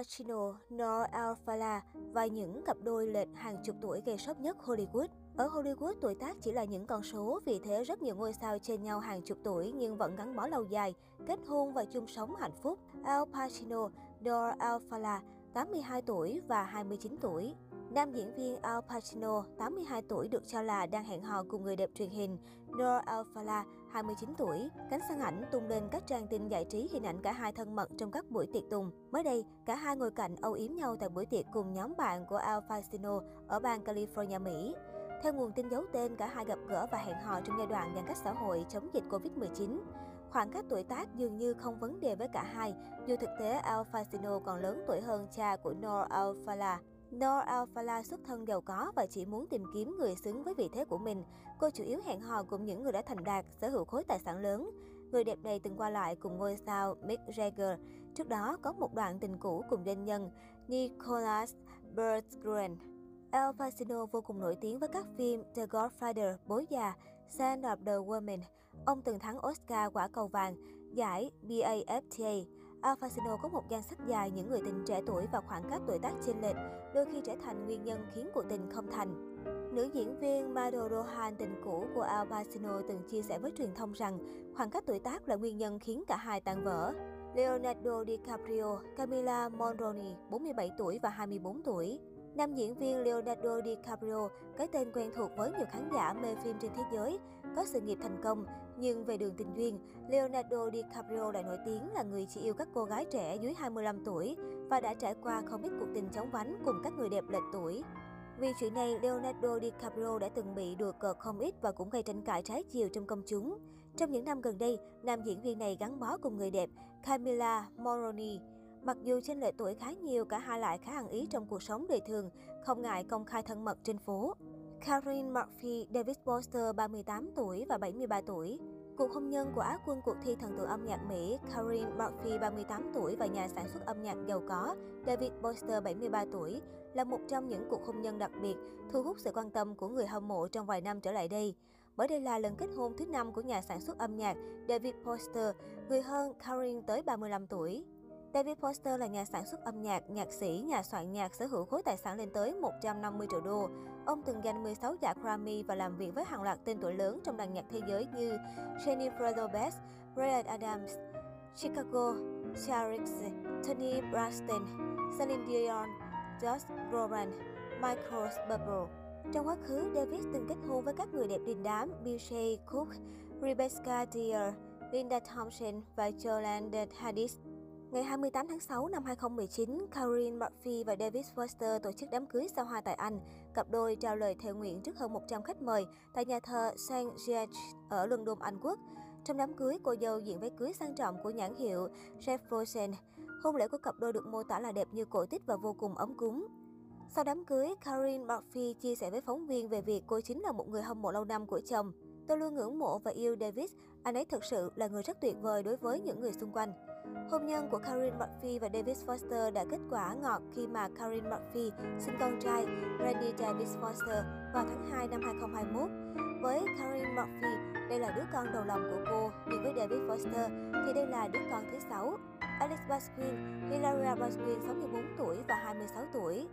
Pacino, Noor Al và những cặp đôi lệch hàng chục tuổi gây sốc nhất Hollywood. Ở Hollywood, tuổi tác chỉ là những con số, vì thế rất nhiều ngôi sao trên nhau hàng chục tuổi nhưng vẫn gắn bó lâu dài, kết hôn và chung sống hạnh phúc. Al Pacino, Dor Al 82 tuổi và 29 tuổi. Nam diễn viên Al Pacino, 82 tuổi được cho là đang hẹn hò cùng người đẹp truyền hình Nor Al Fallah, 29 tuổi. Cánh săn ảnh tung lên các trang tin giải trí hình ảnh cả hai thân mật trong các buổi tiệc tùng. Mới đây, cả hai ngồi cạnh âu yếm nhau tại buổi tiệc cùng nhóm bạn của Al Pacino ở bang California, Mỹ. Theo nguồn tin giấu tên, cả hai gặp gỡ và hẹn hò trong giai đoạn giãn cách xã hội chống dịch Covid-19. Khoảng cách tuổi tác dường như không vấn đề với cả hai, dù thực tế Al Pacino còn lớn tuổi hơn cha của Nor Al Fala. Nor Alphala xuất thân giàu có và chỉ muốn tìm kiếm người xứng với vị thế của mình. Cô chủ yếu hẹn hò cùng những người đã thành đạt, sở hữu khối tài sản lớn. Người đẹp này từng qua lại cùng ngôi sao Mick Jagger. Trước đó có một đoạn tình cũ cùng doanh nhân Nicholas Berggren. Al Pacino vô cùng nổi tiếng với các phim The Godfather, Bố già, Son of the Woman. Ông từng thắng Oscar quả cầu vàng, giải BAFTA. Al Pacino có một danh sách dài những người tình trẻ tuổi và khoảng cách tuổi tác chênh lệch, đôi khi trở thành nguyên nhân khiến cuộc tình không thành. Nữ diễn viên Mado Rohan tình cũ của Al Pacino từng chia sẻ với truyền thông rằng khoảng cách tuổi tác là nguyên nhân khiến cả hai tan vỡ. Leonardo DiCaprio, Camila Monroni, 47 tuổi và 24 tuổi. Nam diễn viên Leonardo DiCaprio, cái tên quen thuộc với nhiều khán giả mê phim trên thế giới, có sự nghiệp thành công, nhưng về đường tình duyên, Leonardo DiCaprio lại nổi tiếng là người chỉ yêu các cô gái trẻ dưới 25 tuổi và đã trải qua không ít cuộc tình chóng vánh cùng các người đẹp lệch tuổi. Vì chuyện này, Leonardo DiCaprio đã từng bị đùa cợt không ít và cũng gây tranh cãi trái chiều trong công chúng. Trong những năm gần đây, nam diễn viên này gắn bó cùng người đẹp Camila Moroni. Mặc dù trên lệch tuổi khá nhiều, cả hai lại khá ăn ý trong cuộc sống đời thường, không ngại công khai thân mật trên phố. Karin Murphy, David Foster, 38 tuổi và 73 tuổi. Cuộc hôn nhân của Á quân cuộc thi thần tượng âm nhạc Mỹ Karin Murphy 38 tuổi và nhà sản xuất âm nhạc giàu có David Foster 73 tuổi là một trong những cuộc hôn nhân đặc biệt thu hút sự quan tâm của người hâm mộ trong vài năm trở lại đây. Bởi đây là lần kết hôn thứ năm của nhà sản xuất âm nhạc David Foster, người hơn Karin tới 35 tuổi. David Foster là nhà sản xuất âm nhạc, nhạc sĩ, nhà soạn nhạc sở hữu khối tài sản lên tới 150 triệu đô. Ông từng giành 16 giải Grammy và làm việc với hàng loạt tên tuổi lớn trong đàn nhạc thế giới như Jennifer Lopez, Brian Adams, Chicago, Charix, Tony Braxton, Celine Dion, Josh Groban, Michael Bublé. Trong quá khứ, David từng kết hôn với các người đẹp đình đám Beyoncé, Cook, Rebecca Dier, Linda Thompson và Yolanda Hadid. Ngày 28 tháng 6 năm 2019, Karin Murphy và David Foster tổ chức đám cưới xa hoa tại Anh. Cặp đôi trao lời thề nguyện trước hơn 100 khách mời tại nhà thờ St. George ở London, Anh Quốc. Trong đám cưới, cô dâu diện váy cưới sang trọng của nhãn hiệu Jeff Rosen. Hôn lễ của cặp đôi được mô tả là đẹp như cổ tích và vô cùng ấm cúng. Sau đám cưới, Karin Murphy chia sẻ với phóng viên về việc cô chính là một người hâm mộ lâu năm của chồng. Tôi luôn ngưỡng mộ và yêu David, anh ấy thực sự là người rất tuyệt vời đối với những người xung quanh. Hôn nhân của Karen Murphy và David Foster đã kết quả ngọt khi mà Karen Murphy sinh con trai Randy Davis Foster vào tháng 2 năm 2021. Với Karen Murphy, đây là đứa con đầu lòng của cô, nhưng với David Foster thì đây là đứa con thứ sáu. Alex Baskin, Hilaria Baskin 64 tuổi và 26 tuổi.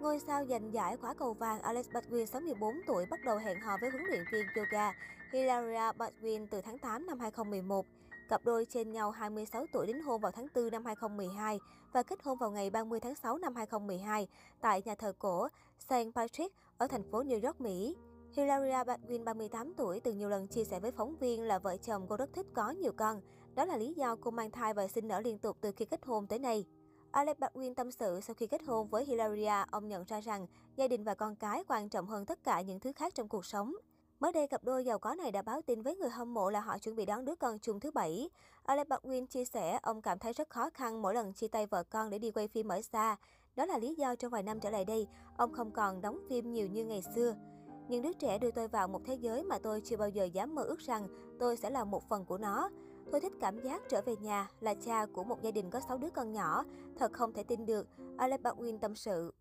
Ngôi sao giành giải quả cầu vàng Alex Baldwin 64 tuổi bắt đầu hẹn hò với huấn luyện viên yoga Hilaria Baldwin từ tháng 8 năm 2011. Cặp đôi trên nhau 26 tuổi đính hôn vào tháng 4 năm 2012 và kết hôn vào ngày 30 tháng 6 năm 2012 tại nhà thờ cổ St. Patrick ở thành phố New York, Mỹ. Hilaria Baldwin, 38 tuổi, từng nhiều lần chia sẻ với phóng viên là vợ chồng cô rất thích có nhiều con. Đó là lý do cô mang thai và sinh nở liên tục từ khi kết hôn tới nay. Alec Baldwin tâm sự sau khi kết hôn với Hilaria, ông nhận ra rằng gia đình và con cái quan trọng hơn tất cả những thứ khác trong cuộc sống. Mới đây, cặp đôi giàu có này đã báo tin với người hâm mộ là họ chuẩn bị đón đứa con chung thứ bảy. Alec Baldwin chia sẻ ông cảm thấy rất khó khăn mỗi lần chia tay vợ con để đi quay phim ở xa. Đó là lý do trong vài năm trở lại đây, ông không còn đóng phim nhiều như ngày xưa. Những đứa trẻ đưa tôi vào một thế giới mà tôi chưa bao giờ dám mơ ước rằng tôi sẽ là một phần của nó. Tôi thích cảm giác trở về nhà, là cha của một gia đình có 6 đứa con nhỏ. Thật không thể tin được, Alec Baldwin tâm sự.